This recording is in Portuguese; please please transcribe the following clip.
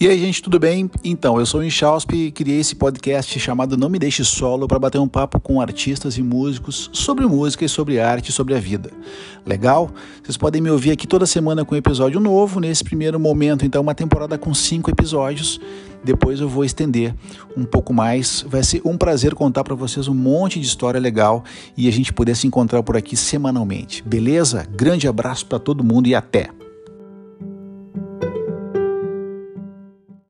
E aí, gente, tudo bem? Então, eu sou o Inchausp e criei esse podcast chamado Não Me Deixe Solo para bater um papo com artistas e músicos sobre música e sobre arte e sobre a vida. Legal? Vocês podem me ouvir aqui toda semana com um episódio novo. Nesse primeiro momento, então, uma temporada com cinco episódios. Depois eu vou estender um pouco mais. Vai ser um prazer contar para vocês um monte de história legal e a gente poder se encontrar por aqui semanalmente. Beleza? Grande abraço para todo mundo e até!